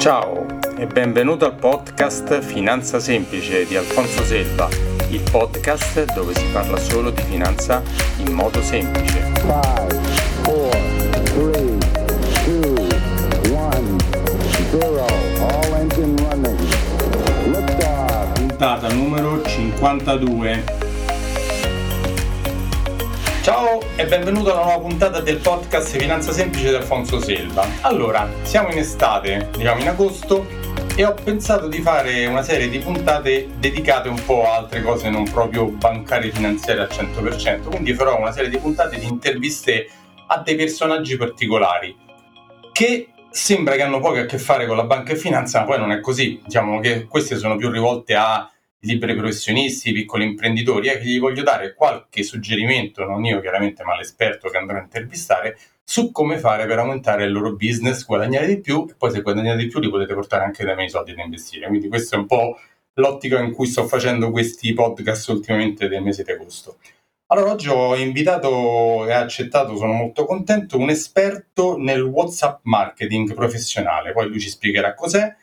Ciao e benvenuto al podcast Finanza Semplice di Alfonso Selva, il podcast dove si parla solo di finanza in modo semplice. 5, 4, 3, 2, 1, 0, all engine running. Puntata numero 52. Ciao e benvenuto alla nuova puntata del podcast Finanza Semplice di Alfonso Selva. Allora, siamo in estate, diciamo in agosto, e ho pensato di fare una serie di puntate dedicate un po' a altre cose non proprio bancarie finanziarie al 100%, quindi farò una serie di puntate di interviste a dei personaggi particolari che sembra che hanno poco a che fare con la banca e finanza, ma poi non è così. Diciamo che queste sono più rivolte a liberi professionisti, piccoli imprenditori, è che gli voglio dare qualche suggerimento, non io chiaramente, ma l'esperto che andrò a intervistare, su come fare per aumentare il loro business, guadagnare di più e poi se guadagnate di più li potete portare anche dai miei soldi da investire. Quindi questo è un po' l'ottica in cui sto facendo questi podcast ultimamente del mese di agosto. Allora, oggi ho invitato e accettato, sono molto contento, un esperto nel WhatsApp marketing professionale. Poi lui ci spiegherà cos'è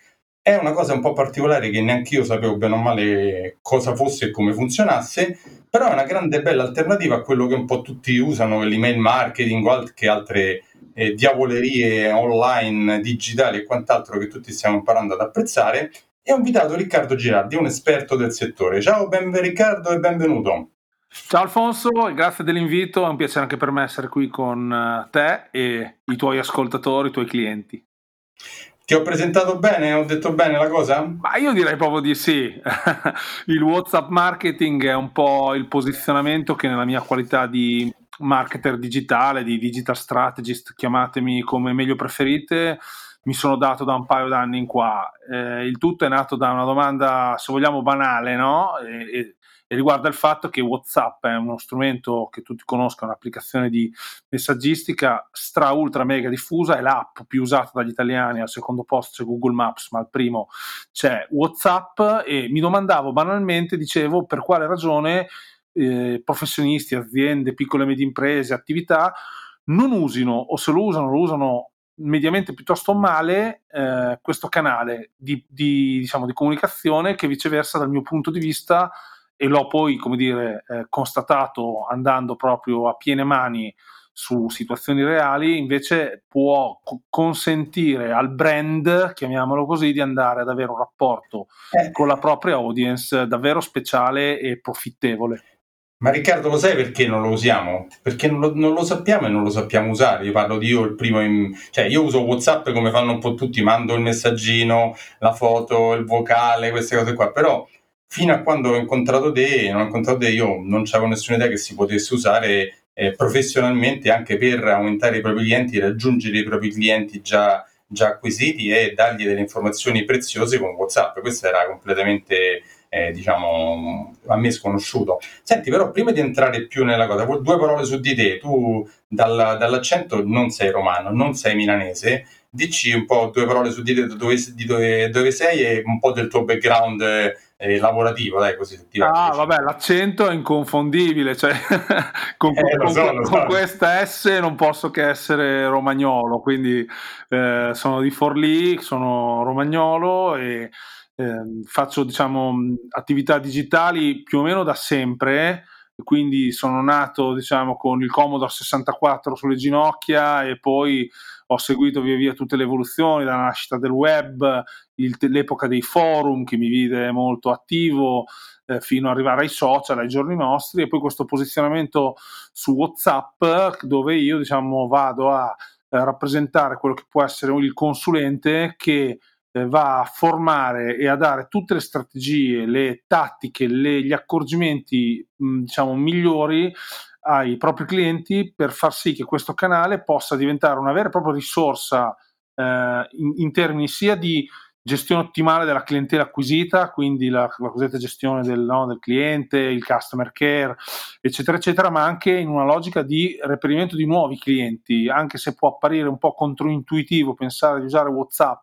è una cosa un po' particolare che neanche io sapevo bene o male cosa fosse e come funzionasse, però è una grande bella alternativa a quello che un po' tutti usano, l'email marketing o anche altre eh, diavolerie online, digitali e quant'altro che tutti stiamo imparando ad apprezzare. E ho invitato Riccardo Girardi, un esperto del settore. Ciao, benvenuto Riccardo e benvenuto. Ciao Alfonso, grazie dell'invito, è un piacere anche per me essere qui con eh, te e i tuoi ascoltatori, i tuoi clienti. Ti ho presentato bene? Ho detto bene la cosa? Ma io direi proprio di sì. il WhatsApp marketing è un po' il posizionamento che nella mia qualità di marketer digitale, di digital strategist, chiamatemi come meglio preferite, mi sono dato da un paio d'anni in qua. Eh, il tutto è nato da una domanda, se vogliamo, banale, no? E, e e riguarda il fatto che WhatsApp è uno strumento che tutti conoscono, un'applicazione di messaggistica stra ultra mega diffusa, è l'app più usata dagli italiani, al secondo posto c'è Google Maps, ma al primo c'è WhatsApp e mi domandavo banalmente, dicevo, per quale ragione eh, professionisti, aziende, piccole e medie imprese, attività non usino o se lo usano lo usano mediamente piuttosto male eh, questo canale di, di, diciamo, di comunicazione che viceversa dal mio punto di vista e l'ho poi, come dire, eh, constatato andando proprio a piene mani su situazioni reali, invece può co- consentire al brand, chiamiamolo così, di andare ad avere un rapporto eh. con la propria audience davvero speciale e profittevole. Ma Riccardo, lo sai perché non lo usiamo? Perché non lo, non lo, sappiamo e non lo sappiamo usare. Io parlo di io il primo, in, cioè io uso WhatsApp come fanno un po' tutti, mando il messaggino, la foto, il vocale, queste cose qua, però fino a quando ho incontrato te, non ho incontrato te, io non avevo nessuna idea che si potesse usare eh, professionalmente anche per aumentare i propri clienti, raggiungere i propri clienti già, già, acquisiti e dargli delle informazioni preziose con WhatsApp. Questo era completamente, eh, diciamo, a me sconosciuto. Senti, però, prima di entrare più nella cosa, due parole su di te. Tu dal, dall'accento non sei romano, non sei milanese. Dici un po' due parole su di te, dove, di dove, dove sei e un po' del tuo background eh, lavorativo, dai, così ti Ah, vabbè, l'accento è inconfondibile, cioè con, eh, con, so, con, so. con, questa S non posso che essere romagnolo, quindi eh, sono di Forlì, sono romagnolo e ehm, faccio, diciamo, attività digitali più o meno da sempre quindi sono nato diciamo con il Commodore 64 sulle ginocchia e poi ho seguito via via tutte le evoluzioni, dalla nascita del web, il, l'epoca dei forum che mi vide molto attivo, eh, fino ad arrivare ai social, ai giorni nostri, e poi questo posizionamento su WhatsApp dove io diciamo vado a eh, rappresentare quello che può essere il consulente che eh, va a formare e a dare tutte le strategie, le tattiche, le, gli accorgimenti diciamo migliori ai propri clienti per far sì che questo canale possa diventare una vera e propria risorsa eh, in, in, termini sia di gestione ottimale della clientela acquisita, quindi la, la cosiddetta gestione del, no, del, cliente, il customer care, eccetera, eccetera, ma anche in una logica di reperimento di nuovi clienti, anche se può apparire un po' controintuitivo pensare di usare WhatsApp,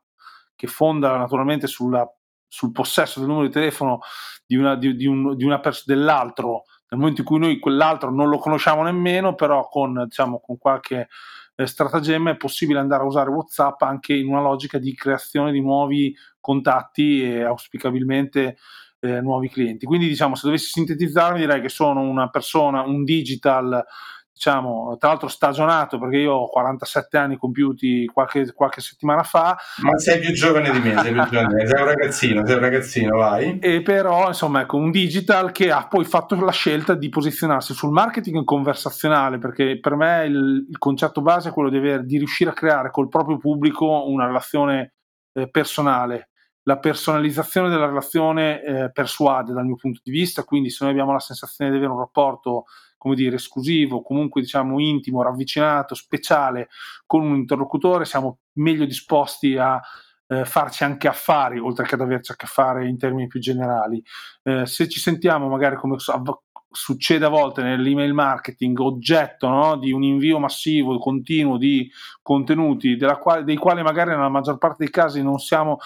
che fonda naturalmente sulla, sul possesso del numero di telefono di una, di, di un, una pers- dell'altro nel momento in cui noi quell'altro non lo conosciamo nemmeno, però con, diciamo, con qualche eh, stratagemma è possibile andare a usare WhatsApp anche in una logica di creazione di nuovi contatti e auspicabilmente eh, nuovi clienti. Quindi diciamo, se dovessi sintetizzarmi direi che sono una persona, un digital diciamo, tra l'altro stagionato perché io ho 47 anni compiuti qualche, qualche settimana fa. Ma sei più giovane di me, sei più giovane, sei un ragazzino, sei un ragazzino, vai. E però, insomma, ecco, un digital che ha poi fatto la scelta di posizionarsi sul marketing conversazionale, perché per me il, il concetto base è quello di, aver, di riuscire a creare col proprio pubblico una relazione eh, personale la personalizzazione della relazione eh, persuade dal mio punto di vista, quindi se noi abbiamo la sensazione di avere un rapporto come dire, esclusivo, comunque diciamo intimo, ravvicinato, speciale con un interlocutore, siamo meglio disposti a eh, farci anche affari, oltre che ad averci a che fare in termini più generali. Eh, se ci sentiamo magari come succede a volte nell'email marketing, oggetto no? di un invio massivo, continuo di contenuti, quale, dei quali magari nella maggior parte dei casi non siamo,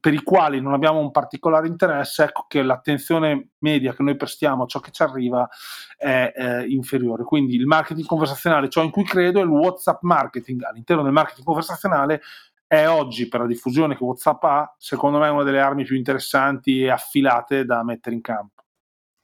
per i quali non abbiamo un particolare interesse, ecco che l'attenzione media che noi prestiamo a ciò che ci arriva è eh, inferiore. Quindi il marketing conversazionale, ciò in cui credo, è il WhatsApp marketing. All'interno del marketing conversazionale è oggi, per la diffusione che WhatsApp ha, secondo me una delle armi più interessanti e affilate da mettere in campo.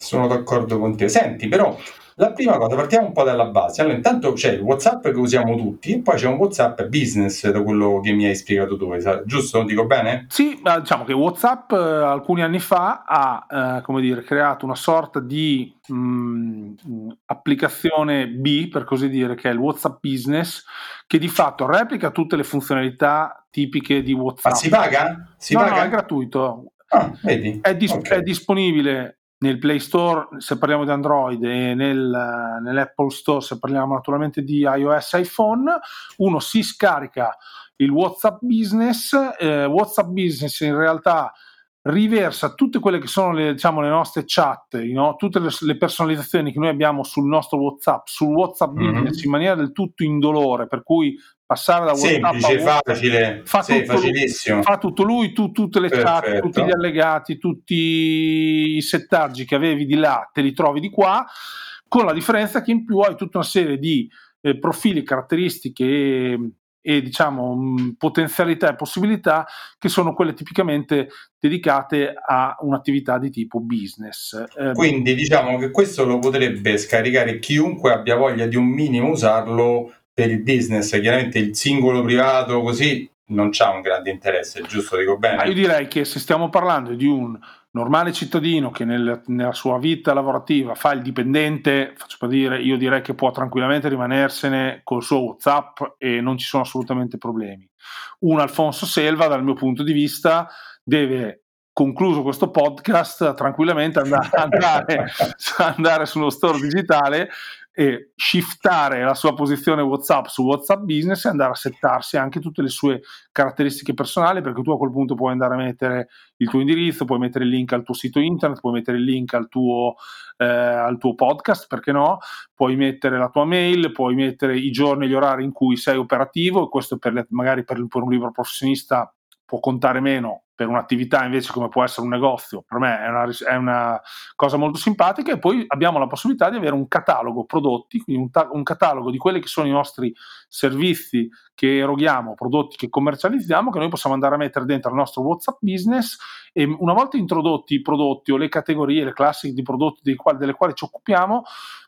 Sono d'accordo con te. Senti, però, la prima cosa, partiamo un po' dalla base. Allora, intanto c'è il WhatsApp che usiamo tutti, e poi c'è un WhatsApp business, da quello che mi hai spiegato tu, giusto? Dico bene? Sì, diciamo che WhatsApp eh, alcuni anni fa ha, eh, come dire, creato una sorta di mh, mm, applicazione B, per così dire, che è il WhatsApp Business, che di fatto replica tutte le funzionalità tipiche di WhatsApp. Ma si paga? Si no, paga? no, è gratuito. Ah, vedi? È, dis- okay. è disponibile nel Play Store se parliamo di Android e nel, nell'Apple Store se parliamo naturalmente di iOS iPhone, uno si scarica il WhatsApp Business, eh, WhatsApp Business in realtà riversa tutte quelle che sono le, diciamo, le nostre chat, no? tutte le, le, personalizzazioni che noi abbiamo sul nostro WhatsApp, sul WhatsApp mm-hmm. Business in maniera del tutto indolore, per cui passare da WhatsApp Semplice, a facile, fa, sì, tutto facilissimo. Lui, fa tutto lui, tu, tutte le Perfetto. chat, tutti gli allegati, tutti i settaggi che avevi di là, te li trovi di qua, con la differenza che in più hai tutta una serie di eh, profili, caratteristiche e, e diciamo mh, potenzialità e possibilità che sono quelle tipicamente dedicate a un'attività di tipo business. Eh, Quindi diciamo che questo lo potrebbe scaricare chiunque abbia voglia di un minimo usarlo per il business, chiaramente il singolo privato così non c'ha un grande interesse, giusto? Dico bene? Ma io direi che se stiamo parlando di un normale cittadino che nel, nella sua vita lavorativa fa il dipendente, faccio per dire, io direi che può tranquillamente rimanersene col suo WhatsApp e non ci sono assolutamente problemi. Un Alfonso Selva, dal mio punto di vista, deve concluso questo podcast tranquillamente andare, andare, andare sullo store digitale e shiftare la sua posizione WhatsApp su WhatsApp Business e andare a settarsi anche tutte le sue caratteristiche personali, perché tu a quel punto puoi andare a mettere il tuo indirizzo, puoi mettere il link al tuo sito internet, puoi mettere il link al tuo, eh, al tuo podcast, perché no? Puoi mettere la tua mail, puoi mettere i giorni e gli orari in cui sei operativo, e questo per le, magari per, per un libro professionista può contare meno per un'attività invece come può essere un negozio, per me è una, è una, cosa molto simpatica e poi abbiamo la possibilità di avere un catalogo prodotti, quindi un, ta- un, catalogo di quelli che sono i nostri servizi che eroghiamo, prodotti che commercializziamo, che noi possiamo andare a mettere dentro il nostro WhatsApp business e una volta introdotti i prodotti o le categorie, le classi di prodotti quali, delle quali ci occupiamo,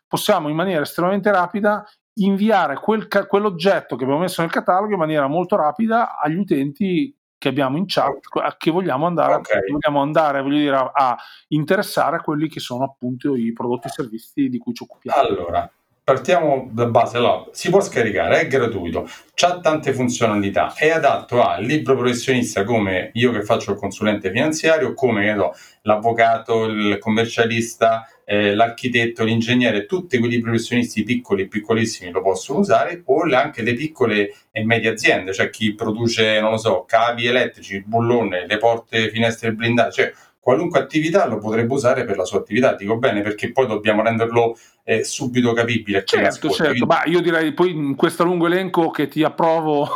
possiamo in maniera estremamente rapida inviare quel, quell'oggetto che abbiamo messo nel catalogo in maniera molto rapida agli utenti che abbiamo in chat che vogliamo andare, okay. vogliamo andare voglio dire, a, a, interessare a quelli che sono appunto i prodotti e servizi di cui ci occupiamo. Allora, partiamo da base. Allora, si può scaricare, è gratuito, ha tante funzionalità, è adatto al libro professionista come io che faccio il consulente finanziario, come so, l'avvocato, il commercialista, eh, l'architetto, l'ingegnere, tutti quelli professionisti piccoli e piccolissimi lo possono usare, o anche le piccole e medie aziende, cioè chi produce, non so, cavi elettrici, bullone, le porte, finestre blindate, cioè qualunque attività lo potrebbe usare per la sua attività, dico bene, perché poi dobbiamo renderlo eh, subito capibile. Certo, certo, ma io direi poi in questo lungo elenco che ti approvo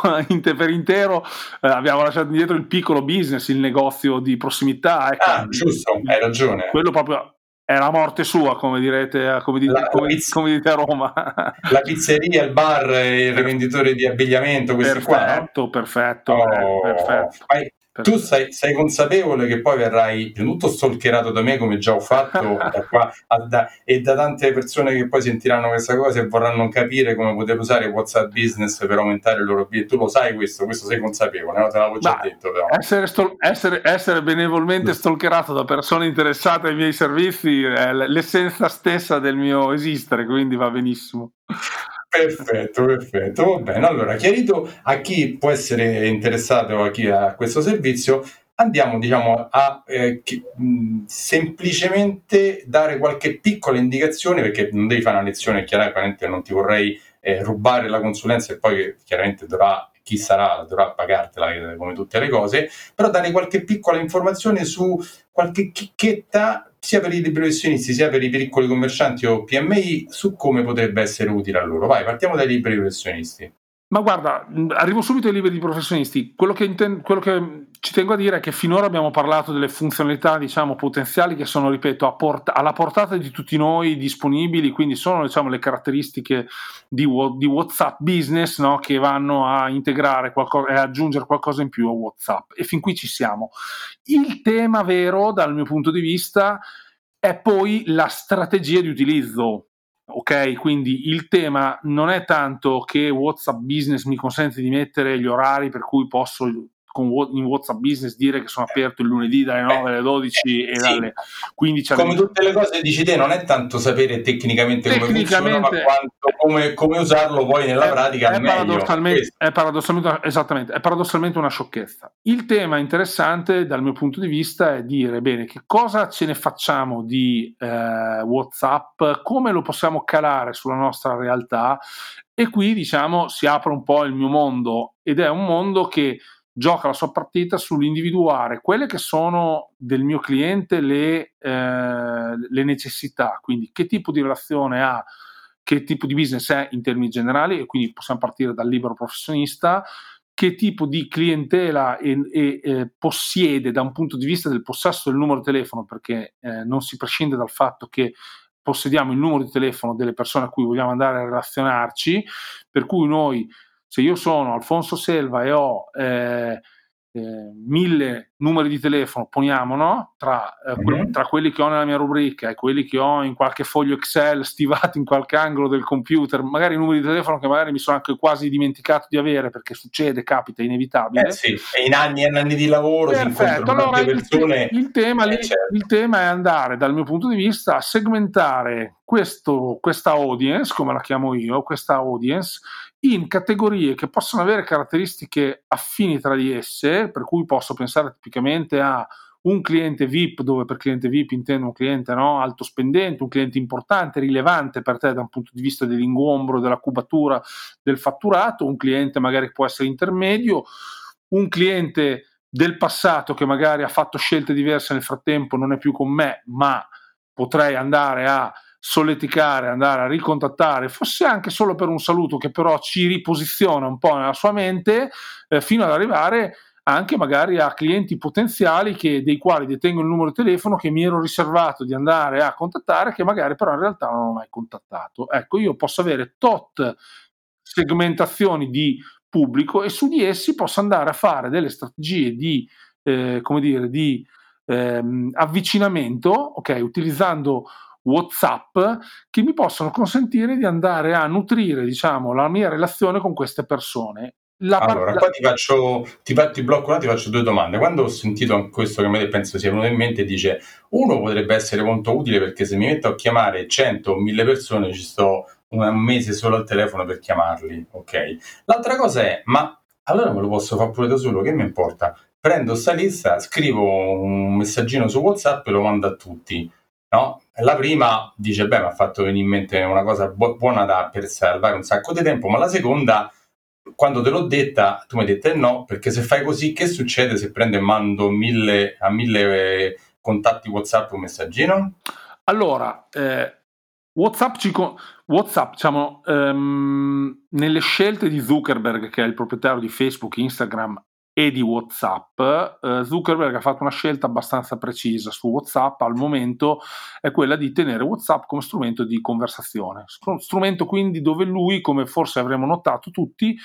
per intero, eh, abbiamo lasciato indietro il piccolo business, il negozio di prossimità. Ecco, ah, giusto, hai ragione. Quello proprio è la morte sua, come direte, come dite, la, come, pizz- come dite a Roma. la pizzeria, il bar, il rivenditore di abbigliamento, questi perfetto, qua. Perfetto, oh, perfetto. Ma tu sei, sei, consapevole che poi verrai tutto stalkerato da me come già ho fatto da qua, da, e da tante persone che poi sentiranno questa cosa e vorranno capire come poter usare WhatsApp Business per aumentare il loro obiettivo. Tu lo sai questo, questo sei consapevole, no? te l'avevo già Ma detto. Però. Essere, stol- essere, essere benevolmente stalkerato da persone interessate ai miei servizi è l'essenza stessa del mio esistere, quindi va benissimo. Perfetto, perfetto. Va bene. Allora, chiarito a chi può essere interessato a chi ha questo servizio, andiamo diciamo a eh, mh, semplicemente dare qualche piccola indicazione perché non devi fare una lezione chiaramente non ti vorrei eh, rubare la consulenza e poi chiaramente dovrà chi sarà dovrà pagartela eh, come tutte le cose però dare qualche piccola informazione su qualche chicchetta sia per i professionisti sia per i piccoli commercianti o PMI su come potrebbe essere utile a loro. Vai, partiamo dai libri professionisti. Ma guarda, arrivo subito ai libri di professionisti. Quello che, inten- quello che, ci tengo a dire è che finora abbiamo parlato delle funzionalità, diciamo, potenziali che sono, ripeto, port- alla portata di tutti noi disponibili, quindi sono, diciamo, le caratteristiche di, wo- di WhatsApp Business no? che vanno a integrare qualcosa e aggiungere qualcosa in più a WhatsApp. E fin qui ci siamo. Il tema vero, dal mio punto di vista, è poi la strategia di utilizzo Ok, quindi il tema non è tanto che WhatsApp Business mi consente di mettere gli orari per cui posso con, in WhatsApp Business dire che sono aperto il lunedì dalle 9 alle 12 eh, e dalle 15 alle Come tutte le cose dici te, non è tanto sapere tecnicamente, tecnicamente come funziona, ma quanto, come, come, usarlo poi nella è, pratica è, paradossalmente, è, paradossalmente, esattamente, è paradossalmente una sciocchezza. Il tema interessante dal mio punto di vista è dire, bene, che cosa ce ne facciamo di eh, WhatsApp, come lo possiamo calare sulla nostra realtà? E qui diciamo si apre un po' il mio mondo ed è un mondo che gioca la sua partita sull'individuare quelle che sono del mio cliente le, eh, le, necessità, quindi che tipo di relazione ha, che tipo di business è in termini generali, e quindi possiamo partire dal libero professionista, che tipo di clientela e, e, e, possiede da un punto di vista del possesso del numero di telefono, perché eh, non si prescinde dal fatto che possediamo il numero di telefono delle persone a cui vogliamo andare a relazionarci, per cui noi se io sono Alfonso Selva e ho eh, eh, mille numeri di telefono, poniamo, no? tra, eh, mm-hmm. tra, quelli che ho nella mia rubrica e quelli che ho in qualche foglio Excel stivati in qualche angolo del computer, magari numeri di telefono che magari mi sono anche quasi dimenticato di avere perché succede, capita, è inevitabile. Eh sì, e in anni e anni di lavoro Perfetto. allora, persone. Il, il, tema lì, certo. il tema è andare dal mio punto di vista a segmentare questo, questa audience, come la chiamo io, questa audience, in categorie che possono avere caratteristiche affini tra di esse, per cui posso pensare tipicamente a un cliente VIP, dove per cliente VIP intendo un cliente no, alto spendente, un cliente importante, rilevante per te da un punto di vista dell'ingombro, della cubatura del fatturato, un cliente magari può essere intermedio, un cliente del passato che magari ha fatto scelte diverse nel frattempo, non è più con me, ma potrei andare a solleticare, andare a ricontattare, fosse anche solo per un saluto che però ci riposiziona un po' nella sua mente, eh, fino ad arrivare anche magari a clienti potenziali che, dei quali detengo il numero di telefono che mi ero riservato di andare a contattare, che magari però in realtà non ho mai contattato. Ecco, io posso avere tot segmentazioni di pubblico e su di essi posso andare a fare delle strategie di, eh, come dire, di ehm, avvicinamento, ok, utilizzando WhatsApp che mi possono consentire di andare a nutrire, diciamo, la mia relazione con queste persone. La allora, par- qua ti faccio, ti, ti blocco un ti faccio due domande. Quando ho sentito questo che a me penso sia venuto in mente, dice, uno potrebbe essere molto utile perché se mi metto a chiamare 100 o 1000 persone ci sto un mese solo al telefono per chiamarli, ok? L'altra cosa è, ma allora me lo posso fare pure da solo, che mi importa? Prendo sta lista, scrivo un messaggino su WhatsApp e lo mando a tutti No? La prima dice, beh, mi ha fatto venire in mente una cosa bu- buona da, per salvare un sacco di tempo, ma la seconda, quando te l'ho detta, tu mi hai detto eh no, perché se fai così, che succede se prendo e mando mille, a mille eh, contatti WhatsApp un messaggino? Allora, eh, WhatsApp, ci con- WhatsApp diciamo, ehm, nelle scelte di Zuckerberg, che è il proprietario di Facebook, Instagram e di WhatsApp, eh, Zuckerberg ha fatto una scelta abbastanza precisa su WhatsApp al momento, è quella di tenere WhatsApp come strumento di conversazione, strumento quindi dove lui, come forse avremmo notato tutti,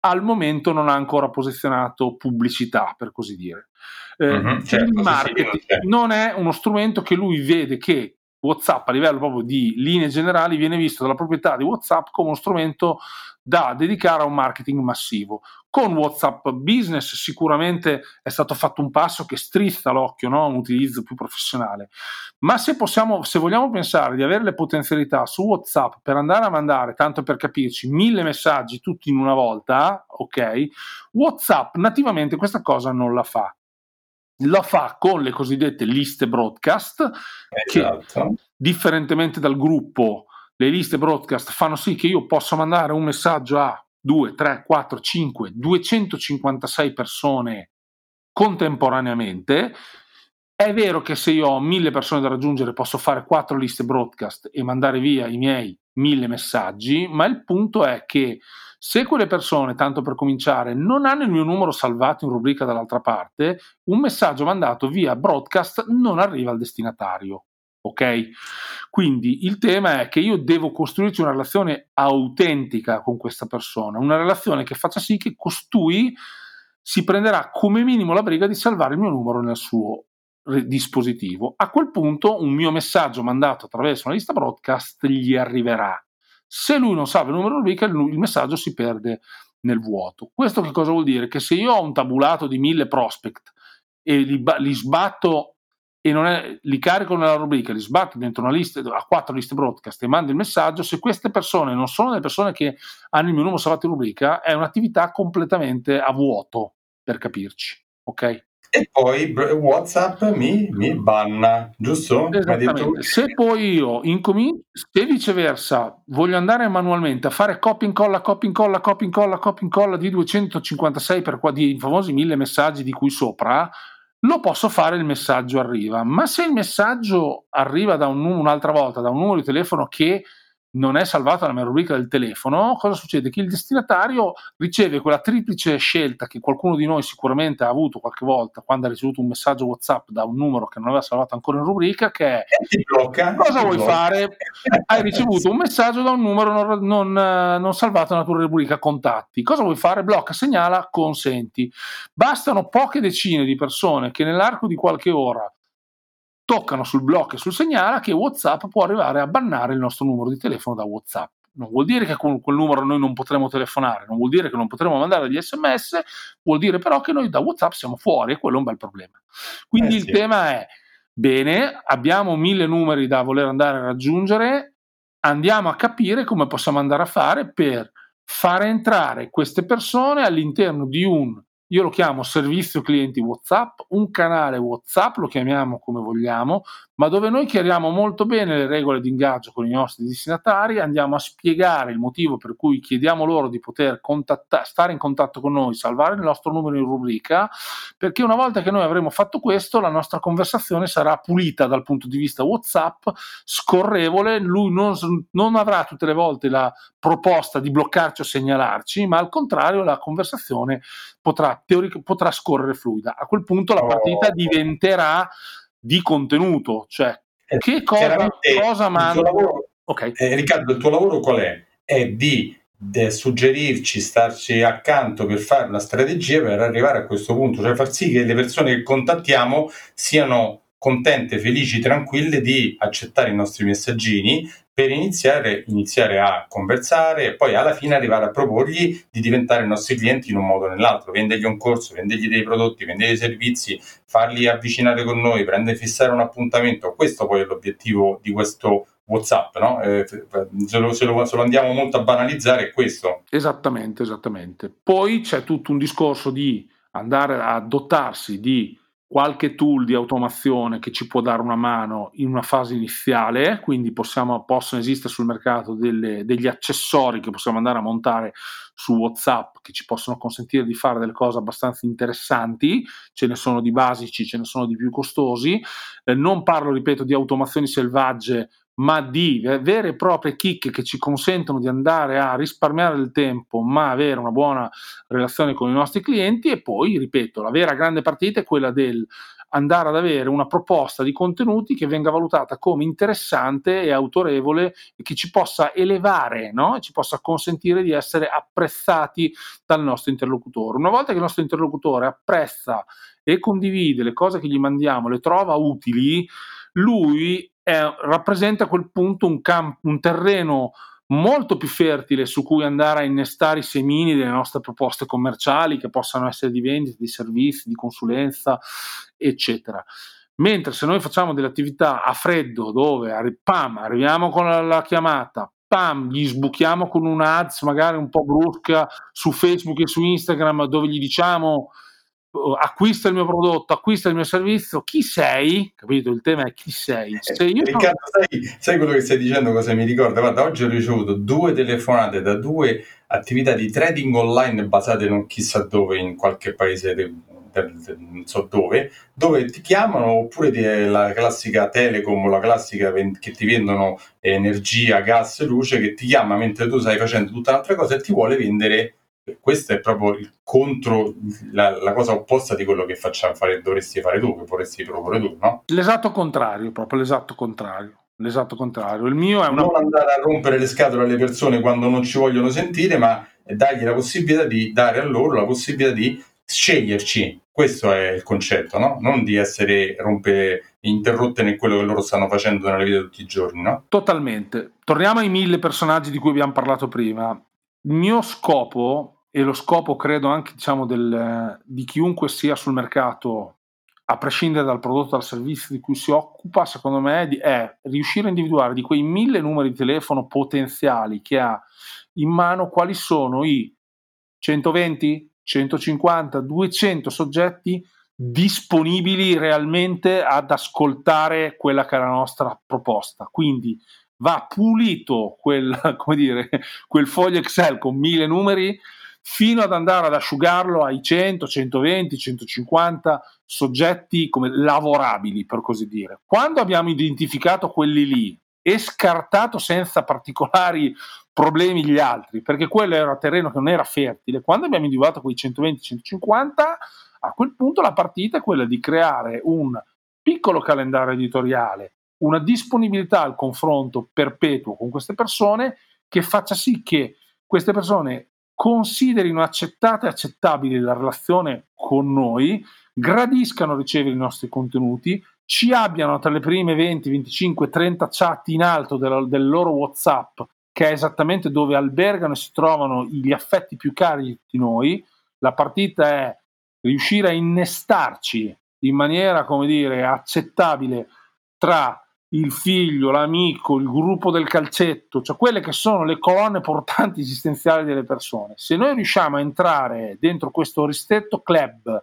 al momento non ha ancora posizionato pubblicità, per così dire. Eh, uh-huh, certo, marketing sì, non è uno strumento che lui vede che WhatsApp a livello proprio di linee generali viene visto dalla proprietà di WhatsApp come uno strumento da dedicare a un marketing massivo. Con WhatsApp Business sicuramente è stato fatto un passo che strizza l'occhio no? un utilizzo più professionale, ma se, possiamo, se vogliamo pensare di avere le potenzialità su WhatsApp per andare a mandare, tanto per capirci, mille messaggi tutti in una volta, ok, WhatsApp nativamente questa cosa non la fa la fa con le cosiddette liste broadcast esatto. che differentemente dal gruppo le liste broadcast fanno sì che io possa mandare un messaggio a 2, 3, 4, 5, 256 persone contemporaneamente. È vero che se io ho mille persone da raggiungere posso fare quattro liste broadcast e mandare via i miei mille messaggi, ma il punto è che se quelle persone, tanto per cominciare, non hanno il mio numero salvato in rubrica dall'altra parte, un messaggio mandato via broadcast non arriva al destinatario. Ok? Quindi il tema è che io devo costruirci una relazione autentica con questa persona, una relazione che faccia sì che costui si prenderà come minimo la briga di salvare il mio numero nel suo dispositivo. A quel punto un mio messaggio mandato attraverso una lista broadcast gli arriverà. Se lui non salva il numero il, il messaggio si perde nel vuoto. Questo che cosa vuol dire? Che se io ho un tabulato di mille prospect e li, li sbatto e è, li carico nella rubrica, li sbatto dentro una lista, a quattro liste broadcast e mando il messaggio, se queste persone non sono delle persone che hanno il mio numero salvato in rubrica, è un'attività completamente a vuoto, per capirci. Ok? E poi WhatsApp mi, mi banna, giusto? Se poi io incomincio, se viceversa voglio andare manualmente a fare copia incolla, copia incolla, copia incolla, copia incolla di 256 per qua di famosi mille messaggi di cui sopra, lo posso fare il messaggio arriva, ma se il messaggio arriva da un, un'altra volta da un numero di telefono che non è salvata la mia rubrica del telefono, cosa succede? Che il destinatario riceve quella triplice scelta che qualcuno di noi sicuramente ha avuto qualche volta quando ha ricevuto un messaggio WhatsApp da un numero che non aveva salvato ancora in rubrica, che è blocca, cosa vuoi blocca. fare? Hai ricevuto un messaggio da un numero non, non, non salvato nella tua rubrica contatti. Cosa vuoi fare? Blocca, segnala, consenti. Bastano poche decine di persone che nell'arco di qualche ora toccano sul blocco e sul segnala che WhatsApp può arrivare a bannare il nostro numero di telefono da WhatsApp. Non vuol dire che con quel numero noi non potremo telefonare, non vuol dire che non potremo mandare degli sms, vuol dire però che noi da WhatsApp siamo fuori e quello è un bel problema. Quindi eh sì. il tema è, bene, abbiamo mille numeri da voler andare a raggiungere, andiamo a capire come possiamo andare a fare per fare entrare queste persone all'interno di un io lo chiamo servizio clienti WhatsApp, un canale WhatsApp, lo chiamiamo come vogliamo, ma dove noi chiariamo molto bene le regole di ingaggio con i nostri destinatari, andiamo a spiegare il motivo per cui chiediamo loro di poter stare in contatto con noi, salvare il nostro numero in rubrica, perché una volta che noi avremo fatto questo, la nostra conversazione sarà pulita dal punto di vista WhatsApp, scorrevole, lui non, non avrà tutte le volte la proposta di bloccarci o segnalarci, ma al contrario la conversazione potrà teorica, potrà scorrere fluida. A quel punto la partita oh. diventerà di contenuto, cioè eh, che cosa, cosa manda. Okay. Eh, Riccardo, il tuo lavoro qual è? È di suggerirci, starci accanto per fare una strategia per arrivare a questo punto, cioè far sì che le persone che contattiamo siano contente, felici, tranquille di accettare i nostri messaggini per iniziare, iniziare, a conversare e poi alla fine arrivare a proporgli di diventare nostri clienti in un modo o nell'altro, vendergli un corso, vendergli dei prodotti, vendergli dei servizi, farli avvicinare con noi, prendere fissare un appuntamento. Questo poi è l'obiettivo di questo WhatsApp, no? Eh, se, lo, se, lo, se, lo, andiamo molto a banalizzare è questo. Esattamente, esattamente. Poi c'è tutto un discorso di andare a dotarsi di qualche tool di automazione che ci può dare una mano in una fase iniziale, quindi possiamo, possono esistere sul mercato delle, degli accessori che possiamo andare a montare su WhatsApp che ci possono consentire di fare delle cose abbastanza interessanti, ce ne sono di basici, ce ne sono di più costosi, eh, non parlo, ripeto, di automazioni selvagge ma di vere e proprie chicche che ci consentono di andare a risparmiare il tempo, ma avere una buona relazione con i nostri clienti e poi, ripeto, la vera grande partita è quella del andare ad avere una proposta di contenuti che venga valutata come interessante e autorevole e che ci possa elevare, no? ci possa consentire di essere apprezzati dal nostro interlocutore. Una volta che il nostro interlocutore apprezza e condivide le cose che gli mandiamo, le trova utili, lui è, rappresenta a quel punto un, camp- un terreno molto più fertile su cui andare a innestare i semini delle nostre proposte commerciali che possano essere di vendita, di servizi, di consulenza, eccetera. Mentre se noi facciamo delle attività a freddo dove pam, arriviamo con la, la chiamata, pam, gli sbuchiamo con una ads magari un po' brusca su Facebook e su Instagram dove gli diciamo acquista il mio prodotto, acquista il mio servizio, chi sei? Capito? Il tema è chi sei. Se io Riccardo, non... sai, sai, quello che stai dicendo cosa mi ricorda? Guarda, oggi ho ricevuto due telefonate da due attività di trading online basate non chissà dove, in qualche paese del, del, del, non so dove, dove ti chiamano oppure ti, la classica telecom o la classica che ti vendono energia, gas, luce, che ti chiama mentre tu stai facendo tutta un'altra cosa e ti vuole vendere questo è proprio il contro, la, la, cosa opposta di quello che facciamo, fare, dovresti fare tu, che vorresti proporre tu, no? L'esatto contrario, proprio l'esatto contrario. L'esatto contrario. Il mio è una... Non andare a rompere le scatole alle persone quando non ci vogliono sentire, ma dargli la possibilità di dare a loro la possibilità di sceglierci. Questo è il concetto, no? Non di essere rompe, interrotte in quello che loro stanno facendo nella vita tutti i giorni, no? Totalmente. Torniamo ai mille personaggi di cui abbiamo parlato prima. Il mio scopo, e lo scopo credo anche diciamo, del, di chiunque sia sul mercato, a prescindere dal prodotto o dal servizio di cui si occupa, secondo me è riuscire a individuare di quei mille numeri di telefono potenziali che ha in mano quali sono i 120, 150, 200 soggetti disponibili realmente ad ascoltare quella che è la nostra proposta. Quindi va pulito quel, dire, quel foglio Excel con mille numeri fino ad andare ad asciugarlo ai 100, 120, 150 soggetti come lavorabili, per così dire. Quando abbiamo identificato quelli lì e scartato senza particolari problemi gli altri, perché quello era terreno che non era fertile, quando abbiamo individuato quei 120-150, a quel punto la partita è quella di creare un piccolo calendario editoriale una disponibilità al confronto perpetuo con queste persone che faccia sì che queste persone considerino accettata e accettabile la relazione con noi, gradiscano ricevere i nostri contenuti, ci abbiano tra le prime 20, 25, 30 chat in alto del, del loro WhatsApp, che è esattamente dove albergano e si trovano gli affetti più cari di noi. La partita è riuscire a innestarci in maniera, come dire, accettabile tra il figlio, l'amico, il gruppo del calcetto, cioè quelle che sono le colonne portanti esistenziali delle persone. Se noi riusciamo a entrare dentro questo ristretto club,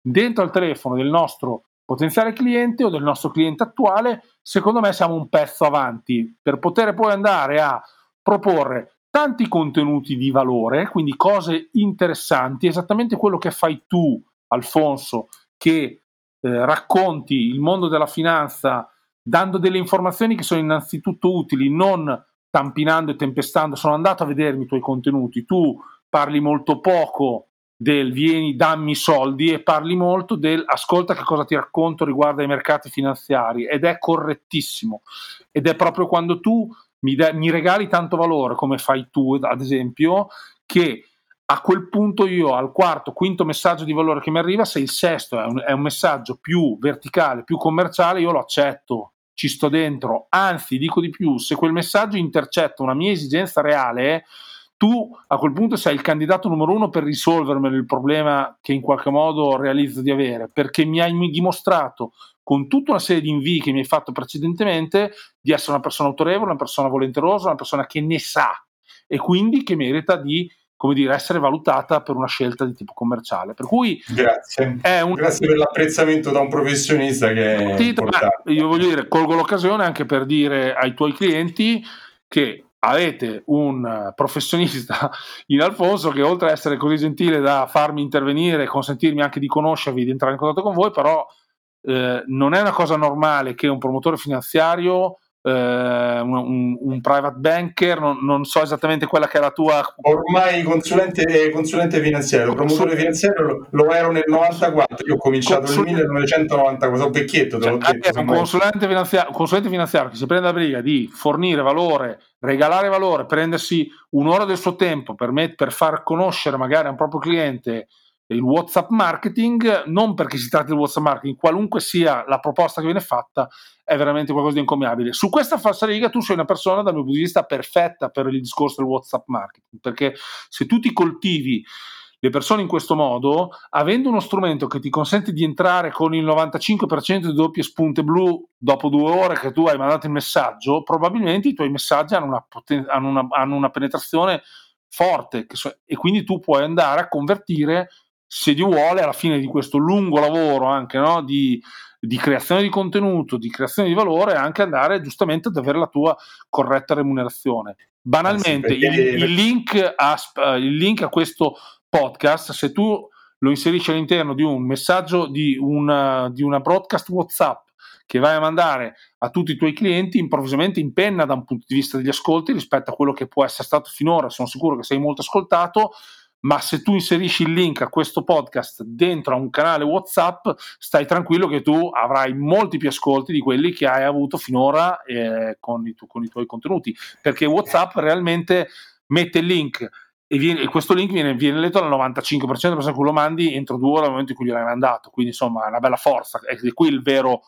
dentro al telefono del nostro potenziale cliente o del nostro cliente attuale, secondo me siamo un pezzo avanti per poter poi andare a proporre tanti contenuti di valore, quindi cose interessanti, esattamente quello che fai tu, Alfonso, che eh, racconti il mondo della finanza dando delle informazioni che sono innanzitutto utili, non tampinando e tempestando. Sono andato a vedermi i tuoi contenuti, tu parli molto poco del vieni, dammi soldi e parli molto del ascolta che cosa ti racconto riguardo ai mercati finanziari. Ed è correttissimo. Ed è proprio quando tu mi, de- mi regali tanto valore come fai tu ad esempio che a quel punto io al quarto, quinto messaggio di valore che mi arriva, se il sesto è un, è un messaggio più verticale, più commerciale, io lo accetto ci sto dentro, anzi dico di più, se quel messaggio intercetta una mia esigenza reale, tu a quel punto sei il candidato numero uno per risolvermi il problema che in qualche modo realizzo di avere, perché mi hai dimostrato con tutta una serie di invii che mi hai fatto precedentemente di essere una persona autorevole, una persona volenterosa, una persona che ne sa e quindi che merita di come dire, essere valutata per una scelta di tipo commerciale. Per cui Grazie. Un... Grazie per l'apprezzamento da un professionista che importante. Io voglio dire, colgo l'occasione anche per dire ai tuoi clienti che avete un professionista in Alfonso che oltre ad essere così gentile da farmi intervenire, consentirmi anche di conoscervi, di entrare in contatto con voi, però eh, non è una cosa normale che un promotore finanziario eh, un, un, private banker, non, non, so esattamente quella che è la tua... Ormai consulente, consulente finanziario, promotore finanziario lo, lo, ero nel 94, io ho cominciato Consul... nel 1994, sono vecchietto, cioè, detto, un consulente finanziario, consulente finanziario che si prende la briga di fornire valore, regalare valore, prendersi un'ora del suo tempo per, met- per far conoscere magari a un proprio cliente il WhatsApp marketing, non perché si tratti di WhatsApp marketing, qualunque sia la proposta che viene fatta, è veramente qualcosa di incommiabile. Su questa falsa riga tu sei una persona, dal mio punto di vista, perfetta per il discorso del WhatsApp marketing, perché se tu ti coltivi le persone in questo modo, avendo uno strumento che ti consente di entrare con il 95% di doppie spunte blu dopo due ore che tu hai mandato il messaggio, probabilmente i tuoi messaggi hanno una, poten- hanno una, hanno una penetrazione forte so- e quindi tu puoi andare a convertire se Dio vuole, alla fine di questo lungo lavoro anche no, di, di, creazione di contenuto, di creazione di valore, anche andare giustamente ad avere la tua corretta remunerazione. Banalmente, eh il, il, link a, il link a questo podcast, se tu lo inserisci all'interno di un messaggio di una, di una broadcast WhatsApp che vai a mandare a tutti i tuoi clienti improvvisamente in penna da un punto di vista degli ascolti rispetto a quello che può essere stato finora, sono sicuro che sei molto ascoltato, ma se tu inserisci il link a questo podcast dentro a un canale WhatsApp, stai tranquillo che tu avrai molti più ascolti di quelli che hai avuto finora eh, con, i tu, con, i tuoi contenuti, perché WhatsApp realmente mette il link e, viene, e questo link viene, viene, letto dal 95% delle persone che lo mandi entro due ore dal momento in cui gliel'hai mandato, quindi insomma è una bella forza, è qui il vero,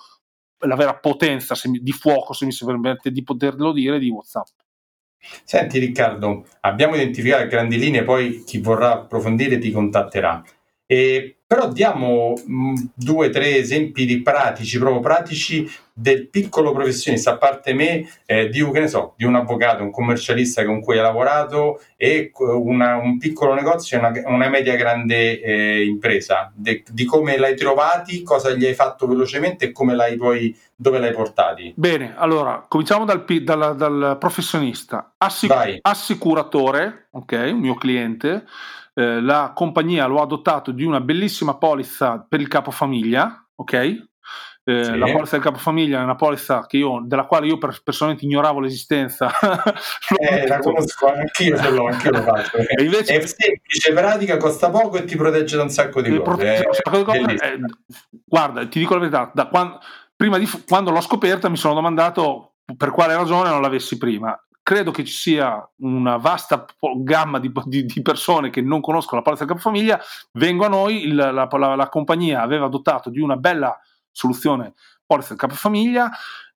la vera potenza mi, di fuoco, se mi si permette di poterlo dire, di WhatsApp. Senti Riccardo, abbiamo identificato grandi linee, poi chi vorrà approfondire ti contatterà. E, però diamo mh, due o tre esempi di pratici, proprio pratici del piccolo professionista, a parte me, eh, di, che ne so, di un avvocato, un commercialista con cui hai lavorato e una, un piccolo negozio e una, una, media grande eh, impresa, de, di come l'hai trovati, cosa gli hai fatto velocemente e come l'hai poi, dove l'hai portati. Bene, allora, cominciamo dal, dal, dal professionista. Assic- assicuratore, ok, un mio cliente, eh, la compagnia lo ha dotato di una bellissima polizza per il capofamiglia, ok? Eh, sì. La polizza del capofamiglia è una polizza io, della quale io personalmente ignoravo l'esistenza. eh, la conosco anch'io, ce l'ho, anch'io lo faccio. E invece, è semplice, pratica, costa poco e ti protegge da un sacco di cose. Eh, eh, guarda, ti dico la verità, da quando, prima di quando l'ho scoperta mi sono domandato per quale ragione non l'avessi prima credo che ci sia una vasta gamma di, di, di persone che non conoscono la polizza del capofamiglia, vengo a noi, il, la, la, la, compagnia aveva dotato di una bella soluzione polizza del capofamiglia,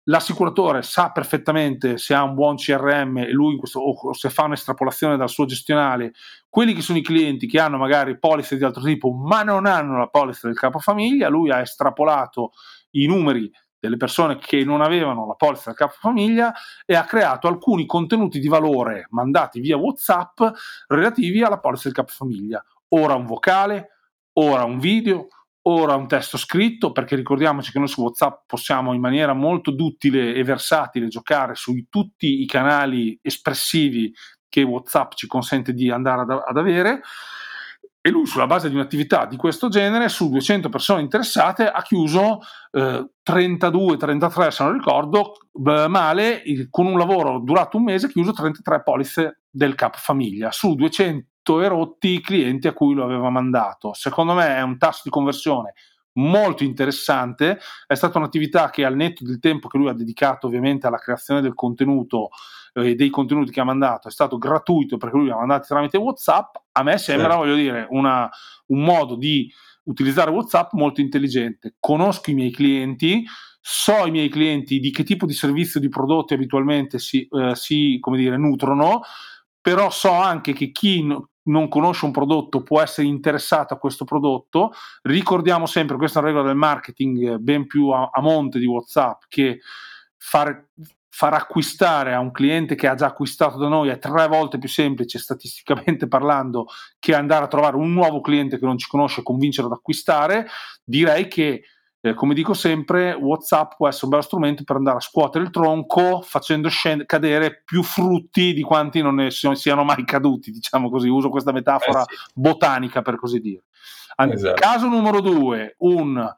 l'assicuratore sa perfettamente se ha un buon CRM e lui questo, o se fa un'estrapolazione dal suo gestionale, quelli che sono i clienti che hanno magari polizze di altro tipo ma non hanno la polizza del capofamiglia, lui ha estrapolato i numeri delle persone che non avevano la polizza del capofamiglia e ha creato alcuni contenuti di valore mandati via WhatsApp relativi alla polizza del capofamiglia. Ora un vocale, ora un video, ora un testo scritto, perché ricordiamoci che noi su WhatsApp possiamo in maniera molto duttile e versatile giocare su tutti i canali espressivi che WhatsApp ci consente di andare ad, ad avere e lui sulla base di un'attività di questo genere su 200 persone interessate ha chiuso eh, 32-33 se non ricordo male con un lavoro durato un mese ha chiuso 33 polizze del cap famiglia su 200 erotti clienti a cui lo aveva mandato. Secondo me è un tasso di conversione molto interessante è stata un'attività che al netto del tempo che lui ha dedicato ovviamente alla creazione del contenuto eh, dei contenuti che ha mandato è stato gratuito perché lui li ha mandati tramite WhatsApp, a me sembra, sì. voglio dire, una, un modo di utilizzare WhatsApp molto intelligente. Conosco i miei clienti, so i miei clienti di che tipo di servizio di prodotti abitualmente si, eh, si come dire, nutrono, però so anche che chi non conosce un prodotto può essere interessato a questo prodotto. Ricordiamo sempre, questa è una regola del marketing ben più a, a monte di WhatsApp, che fare, far acquistare a un cliente che ha già acquistato da noi è tre volte più semplice statisticamente parlando che andare a trovare un nuovo cliente che non ci conosce e convincerlo ad acquistare, direi che eh, come dico sempre, WhatsApp può essere un bello strumento per andare a scuotere il tronco facendo scend- cadere più frutti di quanti non ne siano mai caduti, diciamo così, uso questa metafora eh sì. botanica per così dire. An- esatto. Caso numero due, un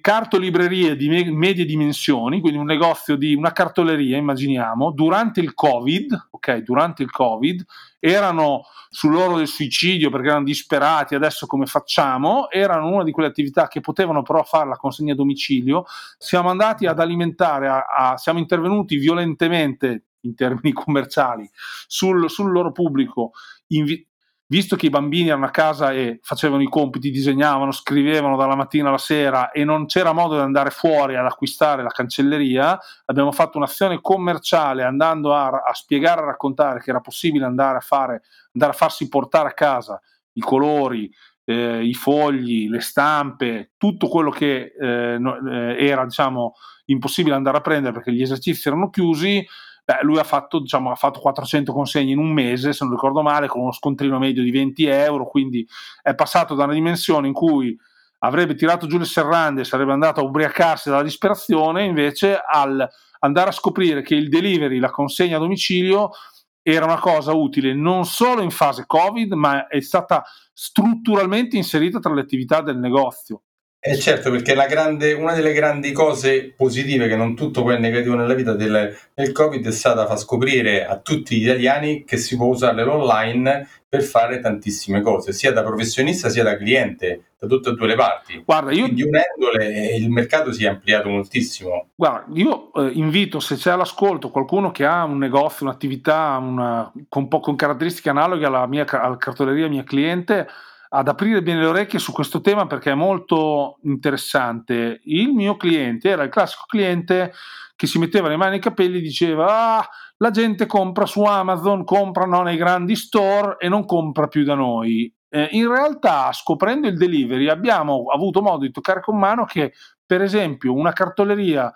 cartolibrerie di me- medie dimensioni, quindi un negozio di una cartoleria, immaginiamo, durante il Covid, ok, durante il Covid, erano sull'oro del suicidio perché erano disperati, adesso come facciamo? Erano una di quelle attività che potevano però fare la consegna a domicilio. Siamo andati ad alimentare, a, a, siamo intervenuti violentemente in termini commerciali sul, sul loro pubblico, invi- visto che i bambini erano a casa e facevano i compiti, disegnavano, scrivevano dalla mattina alla sera e non c'era modo di andare fuori ad acquistare la cancelleria, abbiamo fatto un'azione commerciale andando a, a spiegare, a raccontare che era possibile andare a, fare, andare a farsi portare a casa i colori, eh, i fogli, le stampe, tutto quello che eh, eh era diciamo, impossibile andare a prendere perché gli esercizi erano chiusi Beh, lui ha fatto, diciamo, ha fatto 400 consegne in un mese, se non ricordo male, con uno scontrino medio di 20 euro, quindi è passato da una dimensione in cui avrebbe tirato giù le serrande, sarebbe andato a ubriacarsi dalla disperazione, invece al andare a scoprire che il delivery, la consegna a domicilio, era una cosa utile non solo in fase Covid, ma è stata strutturalmente inserita tra le attività del negozio. Eh certo, perché grande, una delle grandi cose positive, che non tutto poi è negativo nella vita del, del, Covid, è stata far scoprire a tutti gli italiani che si può usare l'online per fare tantissime cose, sia da professionista sia da cliente, da tutte e due le parti. Guarda, io... Quindi unendole il mercato si è ampliato moltissimo. Guarda, io eh, invito, se c'è all'ascolto qualcuno che ha un negozio, un'attività una, con, con caratteristiche analoghe alla mia alla cartoleria mia cliente, ad aprire bene le orecchie su questo tema perché è molto interessante. Il mio cliente era il classico cliente che si metteva le mani nei capelli e diceva ah, la gente compra su Amazon, comprano nei grandi store e non compra più da noi. Eh, in realtà, scoprendo il delivery, abbiamo avuto modo di toccare con mano che, per esempio, una cartoleria